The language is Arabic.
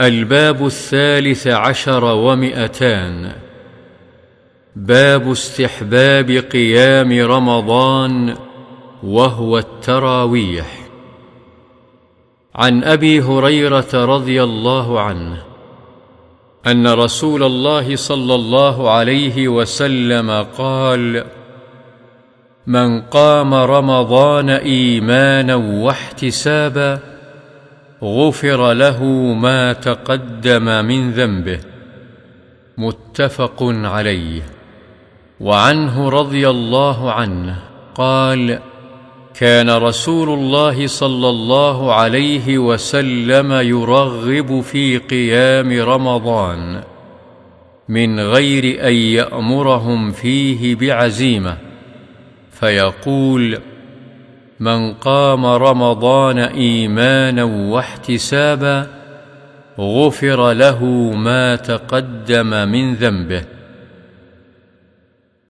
الباب الثالث عشر ومئتان. باب استحباب قيام رمضان وهو التراويح. عن أبي هريرة رضي الله عنه أن رسول الله صلى الله عليه وسلم قال من قام رمضان إيمانا واحتسابا غفر له ما تقدم من ذنبه. متفق عليه. وعنه رضي الله عنه قال كان رسول الله صلى الله عليه وسلم يرغب في قيام رمضان من غير أن يأمرهم فيه بعزيمة فيقول من قام رمضان إيمانا واحتسابا غفر له ما تقدم من ذنبه.